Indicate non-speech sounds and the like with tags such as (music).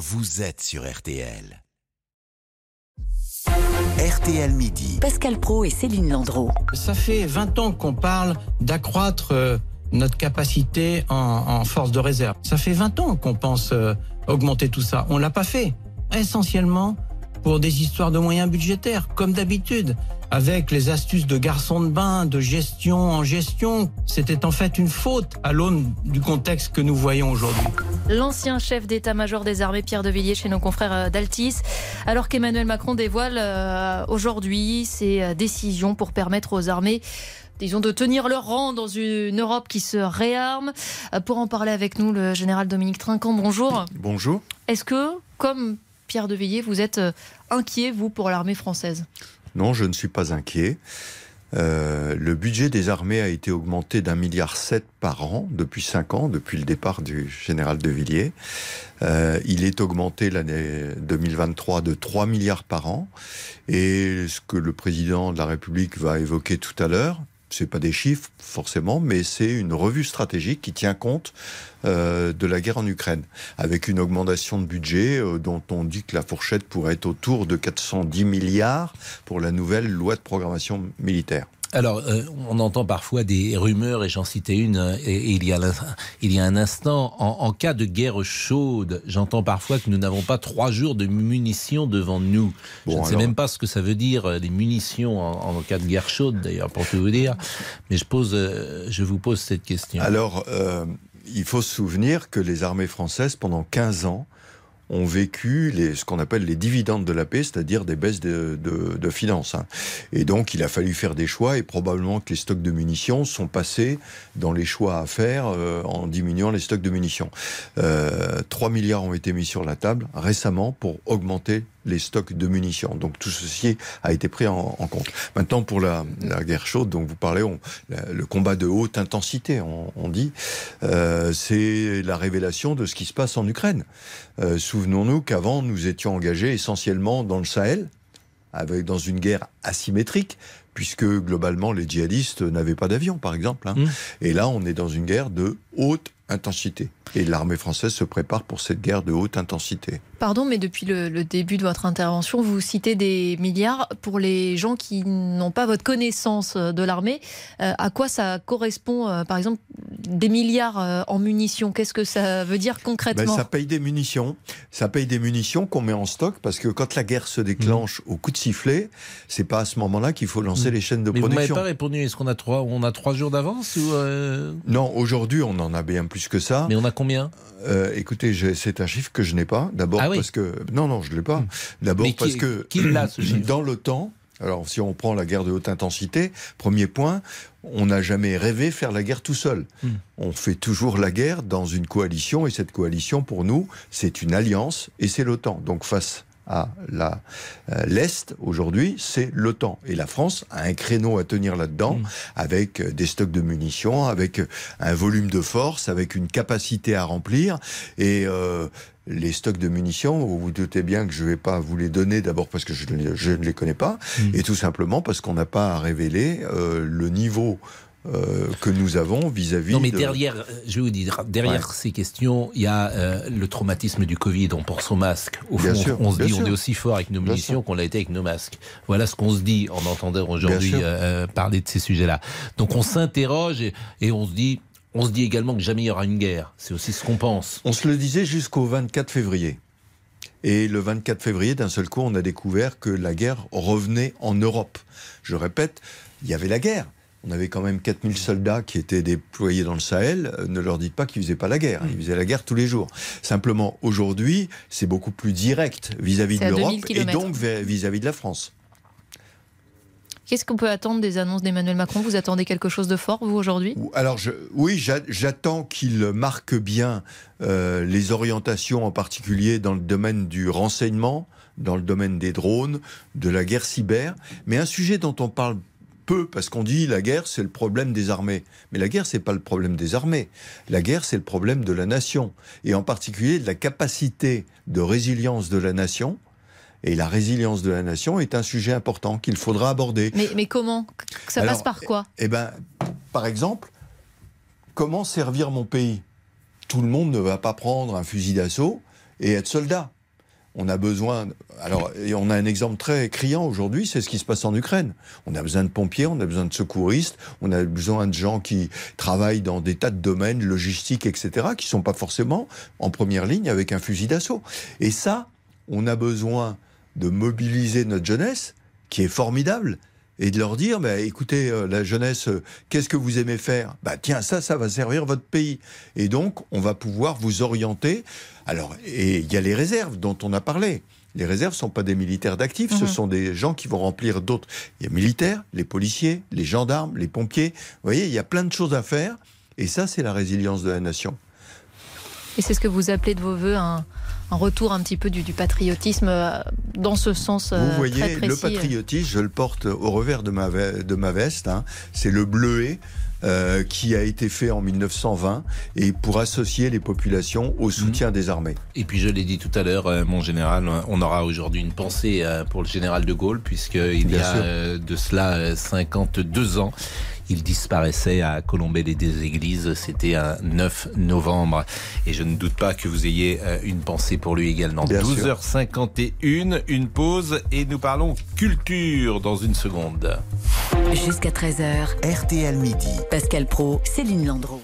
vous êtes sur RTL. RTL Midi. Pascal Pro et Céline Landreau. Ça fait 20 ans qu'on parle d'accroître euh, notre capacité en, en force de réserve. Ça fait 20 ans qu'on pense euh, augmenter tout ça. On l'a pas fait. Essentiellement pour des histoires de moyens budgétaires, comme d'habitude. Avec les astuces de garçon de bain, de gestion en gestion, c'était en fait une faute à l'aune du contexte que nous voyons aujourd'hui. L'ancien chef d'état-major des armées, Pierre de Villiers, chez nos confrères euh, d'Altis, alors qu'Emmanuel Macron dévoile euh, aujourd'hui ses euh, décisions pour permettre aux armées disons, de tenir leur rang dans une Europe qui se réarme. Pour en parler avec nous, le général Dominique Trinquant, bonjour. Bonjour. Est-ce que, comme Pierre de Villiers, vous êtes inquiet, vous, pour l'armée française? Non, je ne suis pas inquiet. Euh, le budget des armées a été augmenté d'un milliard sept par an depuis cinq ans, depuis le départ du général de Villiers. Euh, il est augmenté l'année 2023 de 3 milliards par an. Et ce que le président de la République va évoquer tout à l'heure, c'est pas des chiffres forcément, mais c'est une revue stratégique qui tient compte euh, de la guerre en Ukraine, avec une augmentation de budget euh, dont on dit que la fourchette pourrait être autour de 410 milliards pour la nouvelle loi de programmation militaire. Alors, euh, on entend parfois des rumeurs, et j'en citais une euh, et, et il, y a, l'in- il y a un instant, en, en cas de guerre chaude, j'entends parfois que nous n'avons pas trois jours de munitions devant nous. je ne sais même pas ce que ça veut dire, euh, les munitions en, en cas de guerre chaude, d'ailleurs, pour tout vous dire. Mais je, pose, je vous pose cette question. Alors, il faut se souvenir que les armées françaises, pendant 15 ans, ont vécu les, ce qu'on appelle les dividendes de la paix, c'est-à-dire des baisses de, finances. hein. Et donc, il a fallu faire des choix, et probablement que les stocks de munitions sont passés dans les choix à faire euh, en diminuant les stocks de munitions. Euh, 3 milliards ont été mis sur la table récemment pour augmenter les stocks de munitions. Donc tout ceci a été pris en, en compte. Maintenant, pour la, la guerre chaude dont vous parlez, on- la- le combat de haute intensité, on, on dit, euh, c'est la révélation de ce qui se passe en Ukraine. Euh, Souvenons-nous qu'avant, nous étions engagés essentiellement dans le Sahel, avec, dans une guerre asymétrique, puisque globalement, les djihadistes n'avaient pas d'avion, par exemple. hein. Mmh. Et là, on est dans une guerre de haute intensité. Et l'armée française se prépare pour cette guerre de haute intensité. Pardon, mais depuis le, le début de votre intervention, vous citez des milliards. Pour les gens qui n'ont pas votre connaissance euh, de l'armée, euh, à quoi ça correspond, euh, par exemple, des milliards euh, en munitions? Qu'est-ce que ça veut dire Ben, concrètement? ça paye des munitions. Ça paye des munitions qu'on met en stock parce que quand la guerre se déclenche au coup de sifflet, c'est pas à ce moment-là qu'il faut lancer Mm. les chaînes de Mais vous m'avez production. pas répondu, est-ce qu'on a trois, on a trois jours d'avance ou euh, Non, aujourd'hui, on en a bien plus que ça. Mais on a combien Euh, écoutez, c'est un chiffre que je n'ai pas. D'abord Ah oui. parce que non, non, je l'ai pas. Mm. D'abord parce que qui l'a, ce (clears throat) chiffre dans l'OTAN. Alors, si on prend la guerre de haute intensité, premier point, on n'a jamais rêvé faire la guerre tout seul. Mm. On fait toujours la guerre dans une coalition, et cette coalition, pour nous, c'est une alliance, et c'est l'OTAN. Donc, face à euh, l'Est, aujourd'hui, c'est l'OTAN. Et la France a un créneau à tenir là-dedans, Mm. avec euh, des stocks de munitions, avec euh, un volume de force, avec une capacité à remplir. Et euh, les stocks de munitions, vous vous doutez bien que je ne vais pas vous les donner d'abord parce que je, ne- je ne les connais pas, Mm. et tout simplement parce qu'on n'a pas à révéler euh, le niveau euh, que nous avons vis-à-vis Non, mais de... derrière, euh, je vais vous dire, derrière Ouais. ces questions, il y a euh, le traumatisme du Covid. On pense au masque. Au Bien fond, sûr, on se dit, on sûr. est aussi fort avec nos munitions qu'on l'a été avec nos masques. Voilà ce qu'on se dit en entendant aujourd'hui euh, parler de ces sujets-là. Donc on s'interroge et, et on se dit, on se dit également que jamais il y aura une guerre. C'est aussi ce qu'on pense. On se le disait jusqu'au 24 février. Et le 24 février, d'un seul coup, on a découvert que la guerre revenait en Europe. Je répète, il y avait la guerre. On avait quand même 4000 soldats qui étaient déployés dans le Sahel. Euh, Ne leur dites pas qu'ils faisaient pas la guerre. Ils faisaient la guerre tous les jours. Simplement, aujourd'hui, c'est beaucoup plus direct vis-à-vis de à 2000 l'Europe et donc vis-à-vis de la France. Qu'est-ce qu'on peut attendre des annonces d'Emmanuel Macron? Vous attendez quelque chose de fort, vous, aujourd'hui? Ou- Alors, je, oui, j'a- j'attends qu'il marque bien euh, les orientations, en particulier dans le domaine du renseignement, dans le domaine des drones, de la guerre cyber, mais un sujet dont on parle peu, parce qu'on dit la guerre, c'est le problème des armées. Mais la guerre, c'est pas le problème des armées. La guerre, c'est le problème de la nation, et en particulier de la capacité de résilience de la nation. Et la résilience de la nation est un sujet important qu'il faudra aborder. mais, mais comment? Ça Alors, passe par quoi? Eh ben, par exemple, comment servir mon pays? Tout le monde ne va pas prendre un fusil d'assaut et être soldat. On a besoin. Alors, et on a un exemple très criant aujourd'hui, c'est ce qui se passe en Ukraine. On a besoin de pompiers, on a besoin de secouristes, on a besoin de gens qui travaillent dans des tas de domaines, logistiques, etc., qui sont pas forcément en première ligne avec un fusil d'assaut. Et ça, on a besoin de mobiliser notre jeunesse, qui est formidable, et de leur dire, bah, écoutez, euh, la jeunesse, euh, qu'est-ce que vous aimez faire? Bah tiens, ça, ça va servir votre pays. Et donc, on va pouvoir vous orienter. Alors, et il y a les réserves dont on a parlé. Les réserves ne sont pas des militaires d'actifs, ce Mhm. sont des gens qui vont remplir d'autres. Il y a militaires, les policiers, les gendarmes, les pompiers. Vous voyez, il y a plein de choses à faire. Et ça, c'est la résilience de la nation. Et c'est ce que vous appelez de vos voeux un, un retour un petit peu du, du patriotisme euh, dans ce sens euh, Vous voyez, très précis. le patriotisme, je le porte au revers de ma, ve- de ma veste. hein. C'est le bleuet euh, qui a été fait en 1920 et pour associer les populations au soutien des armées. Et puis je l'ai dit tout à l'heure, euh, mon général, on aura aujourd'hui une pensée euh, pour le général de Gaulle, puisqu'il y a euh, de cela euh, 52 ans, il disparaissait à Colombey des Églises, c'était un 9 novembre. Et je ne doute pas que vous ayez euh, une pensée pour lui également. Bien sûr. 12h51, une pause, et nous parlons culture dans une seconde. Jusqu'à 13h, RTL Midi. Pascal Pro, Céline Landreau.